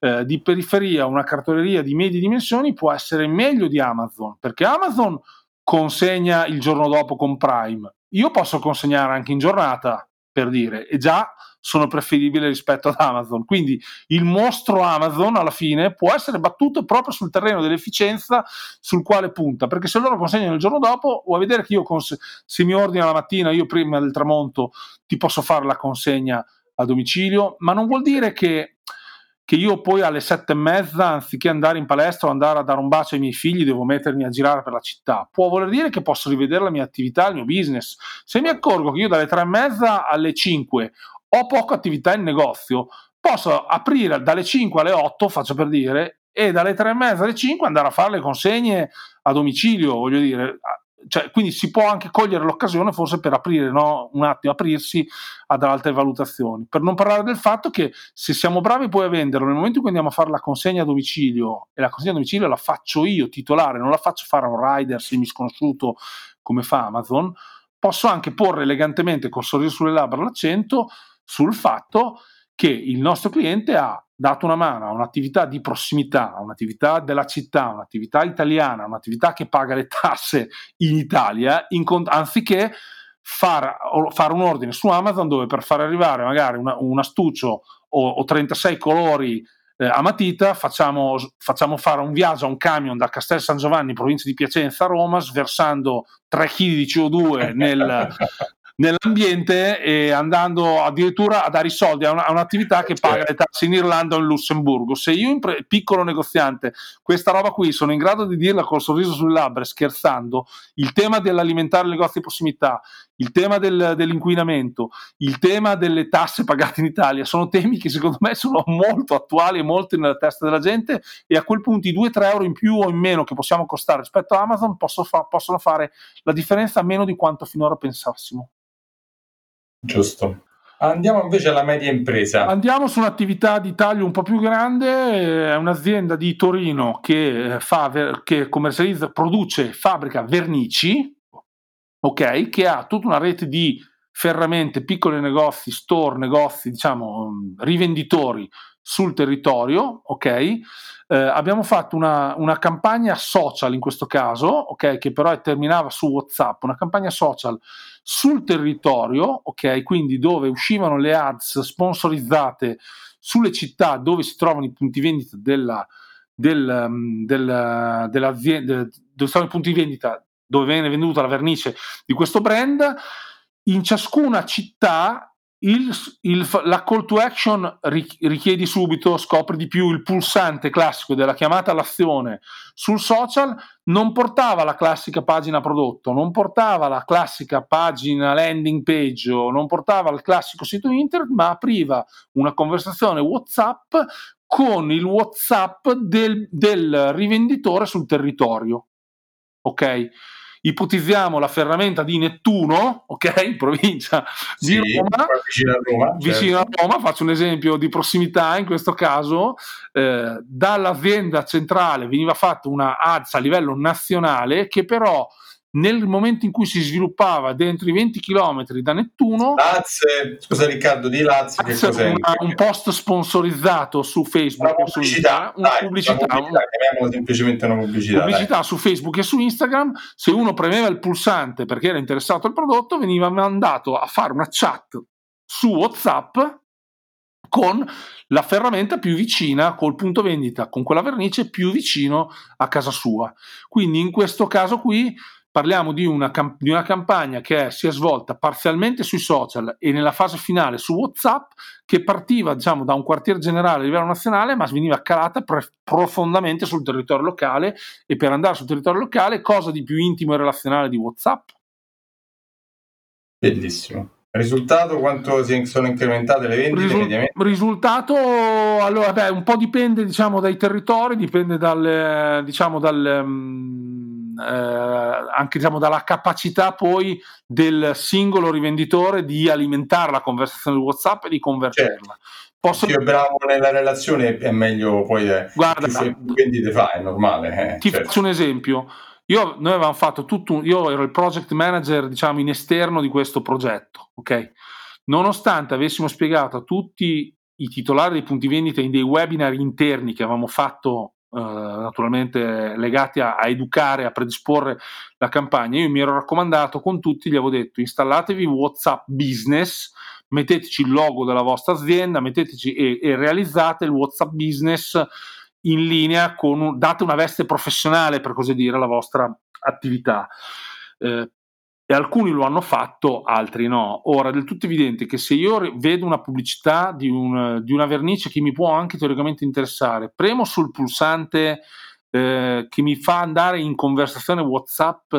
eh, di periferia, una cartoleria di medie dimensioni può essere meglio di Amazon, perché Amazon consegna il giorno dopo con Prime io posso consegnare anche in giornata, per dire, e già sono preferibile rispetto ad Amazon. Quindi il mostro Amazon alla fine può essere battuto proprio sul terreno dell'efficienza sul quale punta, perché se loro consegnano il giorno dopo, vuoi vedere che io cons- se mi ordino la mattina, io prima del tramonto ti posso fare la consegna a domicilio, ma non vuol dire che che io poi alle sette e mezza, anziché andare in palestra o andare a dare un bacio ai miei figli, devo mettermi a girare per la città. Può voler dire che posso rivedere la mia attività, il mio business. Se mi accorgo che io dalle tre e mezza alle cinque ho poca attività in negozio, posso aprire dalle 5 alle 8, faccio per dire, e dalle tre e mezza alle 5 andare a fare le consegne a domicilio, voglio dire, cioè, quindi si può anche cogliere l'occasione forse per aprire no? un attimo, aprirsi ad altre valutazioni. Per non parlare del fatto che se siamo bravi poi a venderlo, nel momento in cui andiamo a fare la consegna a domicilio, e la consegna a domicilio la faccio io, titolare, non la faccio fare a un rider semisconosciuto come fa Amazon, posso anche porre elegantemente col sorriso sulle labbra l'accento sul fatto che il nostro cliente ha dato una mano a un'attività di prossimità, a un'attività della città, un'attività italiana, un'attività che paga le tasse in Italia, in, anziché far, fare un ordine su Amazon dove per far arrivare magari una, un astuccio o, o 36 colori eh, a matita facciamo, facciamo, fare un viaggio a un camion da Castel San Giovanni, provincia di Piacenza a Roma, sversando 3 kg di CO2 nel, nell'ambiente e andando addirittura a dare i soldi a, una, a un'attività che paga certo. le tasse in Irlanda o in Lussemburgo. Se io, impre- piccolo negoziante, questa roba qui sono in grado di dirla col sorriso sulle labbra, scherzando, il tema dell'alimentare il negozio di prossimità, il tema del, dell'inquinamento, il tema delle tasse pagate in Italia, sono temi che secondo me sono molto attuali e molto nella testa della gente e a quel punto i 2-3 euro in più o in meno che possiamo costare rispetto a Amazon fa- possono fare la differenza meno di quanto finora pensassimo. Giusto. Andiamo invece alla media impresa. Andiamo su un'attività di taglio un po' più grande, è un'azienda di Torino che, fa, che commercializza, produce, fabbrica vernici, ok, che ha tutta una rete di ferramente, piccoli negozi, store, negozi, diciamo, rivenditori sul territorio, ok? Eh, abbiamo fatto una, una, campagna social in questo caso, ok? Che però terminava su WhatsApp, una campagna social sul territorio, ok? Quindi dove uscivano le ads sponsorizzate sulle città dove si trovano i punti vendita della, del, mm, del, dell'azienda, dove stanno i punti vendita dove viene venduta la vernice di questo brand. In ciascuna città il, il, la call to action richiedi subito, scopri di più il pulsante classico della chiamata all'azione sul social, non portava la classica pagina prodotto, non portava la classica pagina landing page o non portava il classico sito internet, ma apriva una conversazione WhatsApp con il WhatsApp del, del rivenditore sul territorio. Ok? Ipotizziamo la ferramenta di Nettuno, ok, provincia di sì, Roma, vicino a Roma, vicino certo. a Roma, faccio un esempio di prossimità in questo caso, eh, dall'azienda centrale veniva fatta una ads a livello nazionale che però nel momento in cui si sviluppava dentro i 20 km da Nettuno Lazze, scusa Riccardo di Lazio che cos'è? Una, un post sponsorizzato su Facebook una pubblicità, su una dai, pubblicità, una pubblicità semplicemente una pubblicità, pubblicità su Facebook e su Instagram se uno premeva il pulsante perché era interessato al prodotto veniva mandato a fare una chat su Whatsapp con la ferramenta più vicina col punto vendita, con quella vernice più vicino a casa sua. Quindi in questo caso qui parliamo di una, di una, campagna che si è svolta parzialmente sui social e nella fase finale su WhatsApp, che partiva diciamo, da un quartier generale a livello nazionale, ma veniva calata pre- profondamente sul territorio locale. E per andare sul territorio locale, cosa di più intimo e relazionale di WhatsApp? Bellissimo. Risultato quanto si sono incrementate le vendite Risul-? Risultato, allora, beh, un po' dipende diciamo, dai territori, dipende dal, diciamo, dal, eh, anche diciamo, dalla capacità poi del singolo rivenditore di alimentare la conversazione di WhatsApp e di convertirla. Certo. Posso... Più è bravo nella relazione è meglio poi eh, Guarda, più vendite fa, è normale. Eh, ti certo. faccio un esempio. Io, noi avevamo fatto tutto, io ero il project manager, diciamo, in esterno di questo progetto, ok? Nonostante avessimo spiegato a tutti i titolari dei punti vendita in dei webinar interni che avevamo fatto eh, naturalmente legati a, a, educare, a predisporre la campagna. Io mi ero raccomandato con tutti, gli avevo detto installatevi WhatsApp Business, metteteci il logo della vostra azienda, metteteci e, e realizzate il WhatsApp Business in linea con, date una veste professionale per così dire alla vostra attività. Eh, e alcuni lo hanno fatto, altri no. Ora, è del tutto evidente che se io vedo una pubblicità di, un, di una vernice che mi può anche teoricamente interessare, premo sul pulsante eh, che mi fa andare in conversazione WhatsApp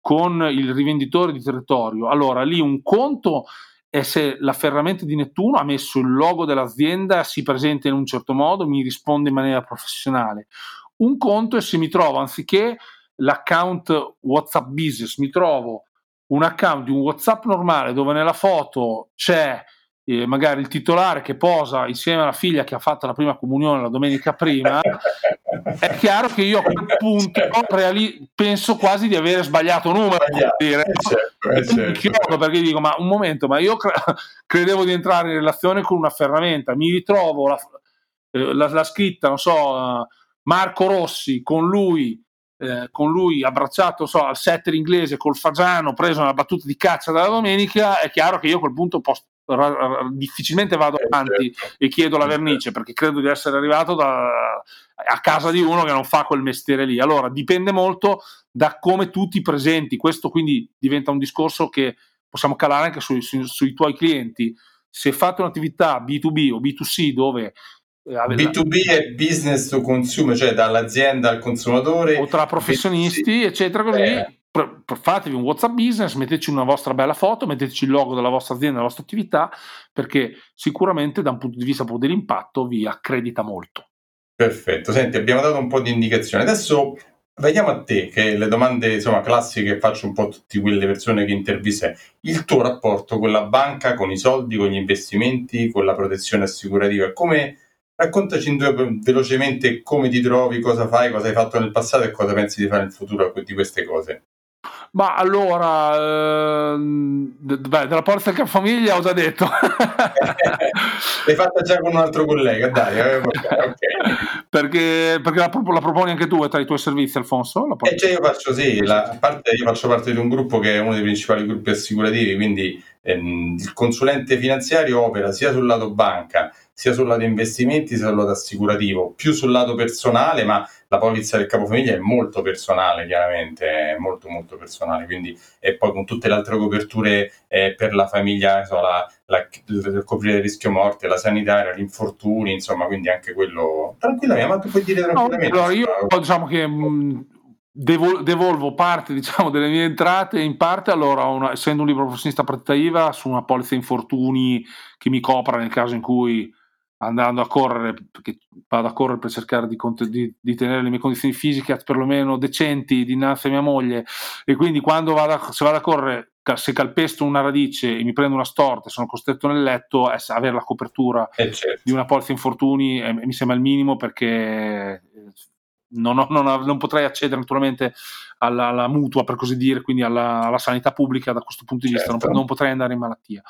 con il rivenditore di territorio, allora lì un conto è se la ferramenta di Nettuno ha messo il logo dell'azienda, si presenta in un certo modo, mi risponde in maniera professionale. Un conto è se mi trovo, anziché l'account WhatsApp Business, mi trovo un account di un WhatsApp normale dove nella foto c'è eh, magari il titolare che posa insieme alla figlia che ha fatto la prima comunione la domenica prima, è chiaro che io a quel punto reali- penso quasi di avere sbagliato numero. Dire. È certo, è certo. Chiodo perché dico, ma un momento, ma io cre- credevo di entrare in relazione con una ferramenta, mi ritrovo la, eh, la, la scritta, non so, Marco Rossi con lui eh, con lui abbracciato so, al setter inglese col fagiano, preso una battuta di caccia dalla domenica, è chiaro che io a quel punto posso, ra, ra, difficilmente vado eh, avanti certo. e chiedo la eh, vernice certo. perché credo di essere arrivato da, a casa di uno che non fa quel mestiere lì. Allora dipende molto da come tu ti presenti, questo quindi diventa un discorso che possiamo calare anche sui, sui, sui tuoi clienti. Se fate un'attività B2B o B2C dove B2B è business to consumer, cioè dall'azienda al consumatore. O tra professionisti, eccetera, così. Eh. Fatevi un WhatsApp business, metteteci una vostra bella foto, metteteci il logo della vostra azienda, della vostra attività, perché sicuramente da un punto di vista dell'impatto vi accredita molto. Perfetto, senti, abbiamo dato un po' di indicazioni. Adesso vediamo a te, che le domande insomma, classiche che faccio un po' a tutte quelle persone che interviste, il tuo rapporto con la banca, con i soldi, con gli investimenti, con la protezione assicurativa, come Raccontaci in due velocemente come ti trovi, cosa fai, cosa hai fatto nel passato e cosa pensi di fare nel futuro di queste cose. Ma allora, ehm, beh, della Porta del Famiglia ho già detto. L'hai fatta già con un altro collega, dai. Eh, okay. perché, perché la, la, proponi anche tu, tra i tuoi servizi, Alfonso? Eh, cioè io faccio sì, la, parte, io faccio parte di un gruppo che è uno dei principali gruppi assicurativi, quindi ehm, il consulente finanziario opera sia sul lato banca, sia sul lato investimenti, sia sul lato assicurativo, più sul lato personale, ma la polizza del capofamiglia è molto personale, chiaramente, è molto molto personale, quindi e poi con tutte le altre coperture eh, per la famiglia, so, la, la, il coprire il rischio morte, la sanitaria, gli infortuni, insomma, quindi anche quello tranquillamente, ma tu puoi dire tranquillamente. No, allora io diciamo che mh, Devol- devolvo parte diciamo, delle mie entrate in parte allora una, essendo un libro professionista partita IVA su una polizza infortuni che mi copra nel caso in cui andando a correre, perché vado a correre per cercare di, di, di, tenere le mie condizioni fisiche perlomeno decenti dinanzi a mia moglie e quindi quando vado a, se vado a correre se calpesto una radice e mi prendo una storta e sono costretto nel letto, avere la copertura eh certo. di una polizza infortuni eh, mi sembra il minimo perché eh, non, ho, non, ho, non, potrei accedere naturalmente alla, alla, mutua, per così dire, quindi alla, alla, sanità pubblica da questo punto di vista, certo. non, non, potrei andare in malattia.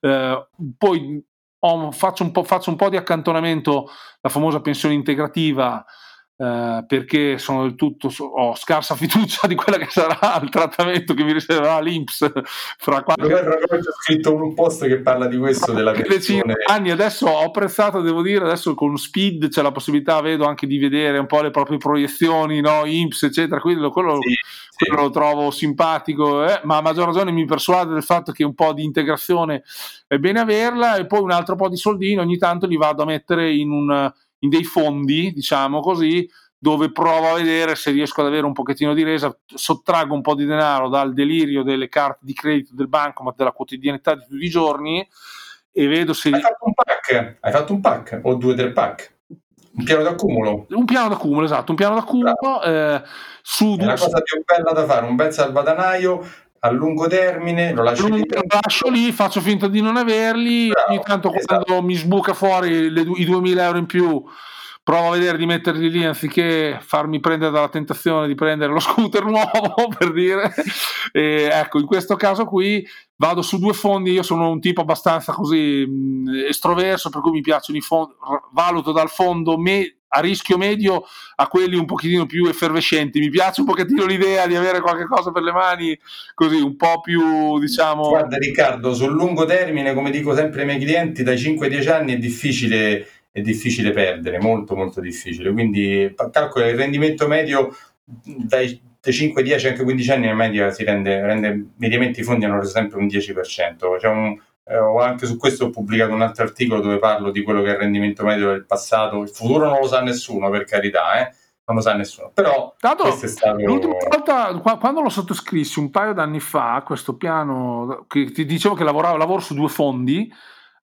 Eh, poi ho, faccio, un faccio, un po', di accantonamento, la famosa pensione integrativa, eh, perché sono del tutto ho scarsa fiducia di quella che sarà il trattamento che mi riserverà l'Inps fra qualche ho scritto un post che parla di questo della pensione anni adesso ho apprezzato devo dire adesso con Speed c'è la possibilità vedo anche di vedere un po' le proprie proiezioni no? Inps eccetera quindi quello, sì, quello sì. lo trovo simpatico eh? ma a maggior ragione mi persuade del fatto che un po' di integrazione è bene averla e poi un altro po' di soldini ogni tanto li vado a mettere in un in dei fondi, diciamo così, dove provo a vedere se riesco ad avere un pochettino di resa, sottraggo un po' di denaro dal delirio delle carte di credito del banco, ma della quotidianità di tutti i giorni e vedo se... Hai fatto un pack, hai fatto un pack o due tre pack? Un piano d'accumulo? Un piano d'accumulo, esatto, un piano d'accumulo. Eh, su è la cosa più bella da fare, un bel salvadanaio a lungo termine, lo lascio, lì, lascio lì, faccio finta di non averli, Bravo, ogni tanto esatto. quando mi sbuca fuori le, i 2000 euro in più provo a vedere di metterli lì anziché farmi prendere dalla tentazione di prendere lo scooter nuovo per dire e ecco in questo caso qui vado su due fondi io sono un tipo abbastanza così mh, estroverso per cui mi piacciono i fondi valuto dal fondo me- a rischio medio a quelli un pochettino più effervescenti. Mi piace un pochettino l'idea di avere qualche cosa per le mani così un po' più, diciamo... Guarda Riccardo, sul lungo termine, come dico sempre ai miei clienti, dai 5-10 anni è difficile, è difficile perdere, molto molto difficile. Quindi calcola il rendimento medio dai 5, 10, anche 15 anni in media si rende, rende mediamente i fondi hanno sempre un 10%. C'è un, eh, ho anche su questo ho pubblicato un altro articolo dove parlo di quello che è il rendimento medio del passato. Il futuro non lo sa nessuno, per carità, eh? non lo sa nessuno. Però Tanto, stato... l'ultima volta, quando lo sottoscrissi un paio d'anni fa, questo piano, che ti dicevo che lavoravo, lavoro su due fondi.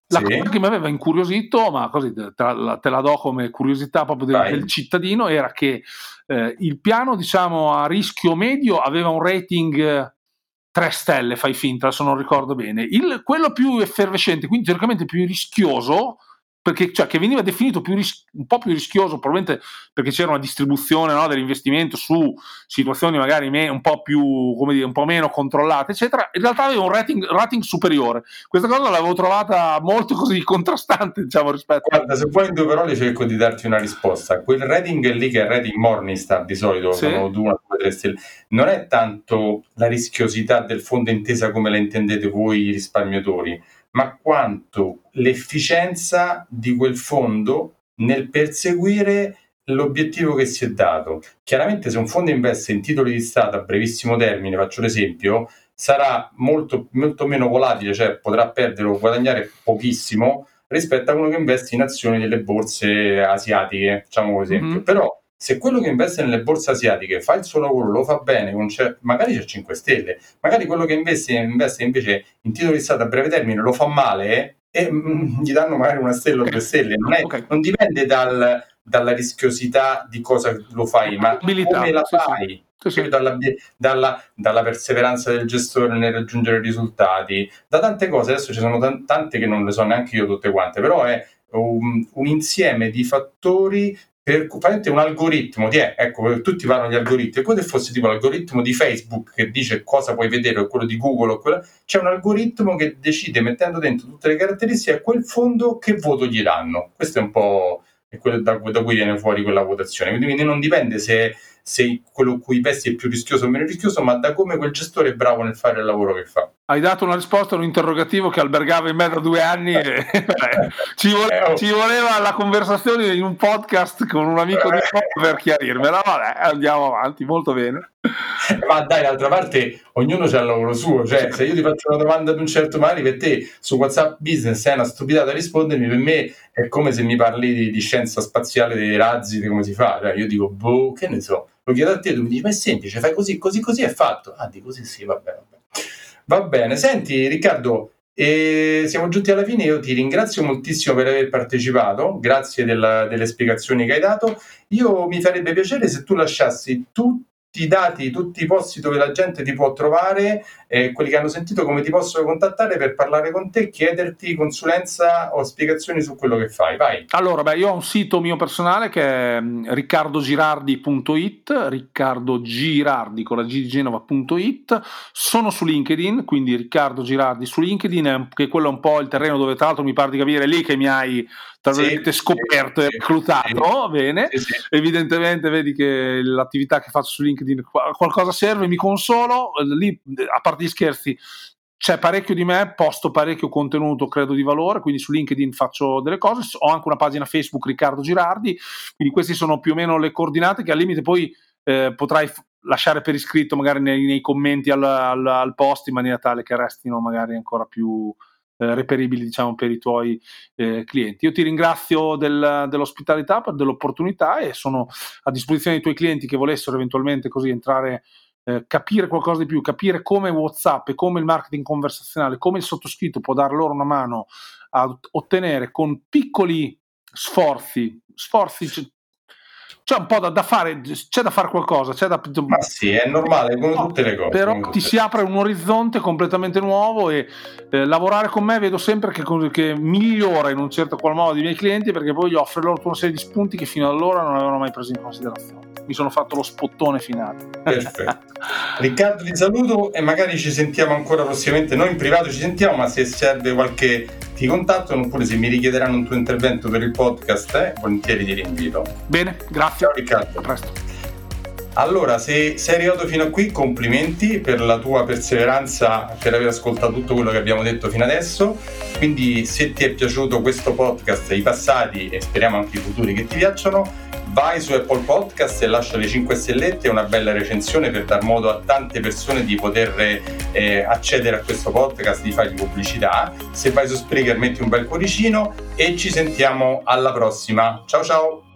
La sì. cosa che mi aveva incuriosito, ma così te la, te la do come curiosità proprio del, del cittadino, era che eh, il piano, diciamo, a rischio medio aveva un rating 3 stelle, fai finta, se non ricordo bene. Il, quello più effervescente, quindi teoricamente più rischioso, perché, cioè, che veniva definito ris- un po' più rischioso, probabilmente perché c'era una distribuzione no, dell'investimento su situazioni magari me- un po' più, come dire, un po' meno controllate, eccetera, in realtà aveva un rating, rating superiore. Questa cosa l'avevo trovata molto così contrastante, diciamo, rispetto Guarda, se vuoi in due parole cerco di darti una risposta. Quel rating lì che è il rating Morningstar di solito, sì. sono due, due, tre stelle, non è tanto la rischiosità del fondo intesa come la intendete voi risparmiatori, ma quanto l'efficienza di quel fondo nel perseguire l'obiettivo che si è dato. Chiaramente se un fondo investe in titoli di Stato a brevissimo termine, faccio l'esempio, sarà molto, molto meno volatile, cioè potrà perdere o guadagnare pochissimo rispetto a uno che investe in azioni delle borse asiatiche, facciamo un esempio. Mm-hmm. Però se quello che investe nelle borse asiatiche fa il suo lavoro, lo fa bene, magari c'è 5 stelle, magari quello che investe, investe invece in titoli di Stato a breve termine lo fa male e mm, gli danno magari una stella o due stelle. Non, è, okay. non dipende dal, dalla rischiosità di cosa lo fai, ma come la fai. Sì. Dalla, dalla, dalla, perseveranza del gestore nel raggiungere risultati, da tante cose, adesso ci sono t- tante che non le so neanche io tutte quante, però è un, un insieme di fattori per un algoritmo di, eh, ecco, tutti parlano di algoritmi, come se fosse tipo l'algoritmo di Facebook che dice cosa puoi vedere o quello di Google o quello, c'è un algoritmo che decide mettendo dentro tutte le caratteristiche a quel fondo che voto gli danno. Questo è un po' quello da, da cui viene fuori quella votazione. Quindi non dipende se, se quello cui investi è più rischioso o meno rischioso, ma da come quel gestore è bravo nel fare il lavoro che fa. Hai dato una risposta a un interrogativo che albergava in me da due anni e ci, vole- eh, oh. ci, voleva la conversazione in un podcast con un amico di me per chiarirmela. Vabbè, andiamo avanti, molto bene. Ma dai, d'altra parte, ognuno c'ha il lavoro suo. Cioè, se io ti faccio una domanda di un certo male, per te su WhatsApp Business è una stupidata a rispondermi, per me è come se mi parli di, di scienza spaziale, dei razzi, di come si fa. Cioè, io dico, boh, che ne so. Lo chiedo a te, tu mi dici, ma è semplice, fai così, così, così è fatto. Ah, di così sì, va bene, va bene. Senti Riccardo, e siamo giunti alla fine, io ti ringrazio moltissimo per aver partecipato, grazie della, delle spiegazioni che hai dato. Io mi farebbe piacere se tu lasciassi tutti i dati, tutti i posti dove la gente ti può trovare, eh, quelli che hanno sentito come ti possono contattare per parlare con te, chiederti consulenza o spiegazioni su quello che fai. Vai. Allora, beh, io ho un sito mio personale che è mm, riccardogirardi.it, Riccardo Girardi con la G di Genova.it, sono su LinkedIn, quindi Riccardo Girardi su LinkedIn, che quello è un po' il terreno dove tra l'altro mi pare di capire lì che mi hai tra virgolette sì, scoperto sì, e reclutato, sì, bene, evidentemente vedi che l'attività che faccio su LinkedIn qualcosa serve, mi consolo, lì a parte gli scherzi c'è parecchio di me, posto parecchio contenuto credo di valore, quindi su LinkedIn faccio delle cose, ho anche una pagina Facebook Riccardo Girardi, quindi queste sono più o meno le coordinate che al limite poi eh, potrai lasciare per iscritto magari nei, nei commenti al, al, al, post in maniera tale che restino magari ancora più, eh, reperibili diciamo, per i tuoi eh, clienti. Io ti ringrazio del, dell'ospitalità, dell'opportunità e sono a disposizione dei tuoi clienti che volessero eventualmente così entrare eh, capire qualcosa di più, capire come WhatsApp e come il marketing conversazionale, come il sottoscritto può dare loro una mano a ottenere con piccoli sforzi, sforzi c'è un po' da, da, fare, c'è da fare qualcosa. C'è da... Ma sì, è normale, come tutte le cose. Però ti si apre un orizzonte completamente nuovo e eh, lavorare con me vedo sempre che, che, migliora in un certo qual modo i miei clienti perché poi gli offre loro una serie di spunti che fino ad allora non avevano mai preso in considerazione. Mi sono fatto lo spottone finale. Perfetto. Riccardo ti saluto e magari ci sentiamo ancora prossimamente. Noi in privato ci sentiamo, ma se serve qualche ti contattano oppure se mi richiederanno un tuo intervento per il podcast, eh, volentieri ti rinvito. Bene, grazie. Ciao Riccardo. A presto. Allora, se sei arrivato fino a qui, complimenti per la tua perseveranza, per aver ascoltato tutto quello che abbiamo detto fino adesso. Quindi, se ti è piaciuto questo podcast, i passati e speriamo anche i futuri che ti piacciono, vai su Apple Podcast e lascia le 5 stellette e una bella recensione per dar modo a tante persone di poter eh, accedere a questo podcast, di fargli pubblicità. Se vai su Spreaker metti un bel cuoricino e ci sentiamo alla prossima. Ciao ciao!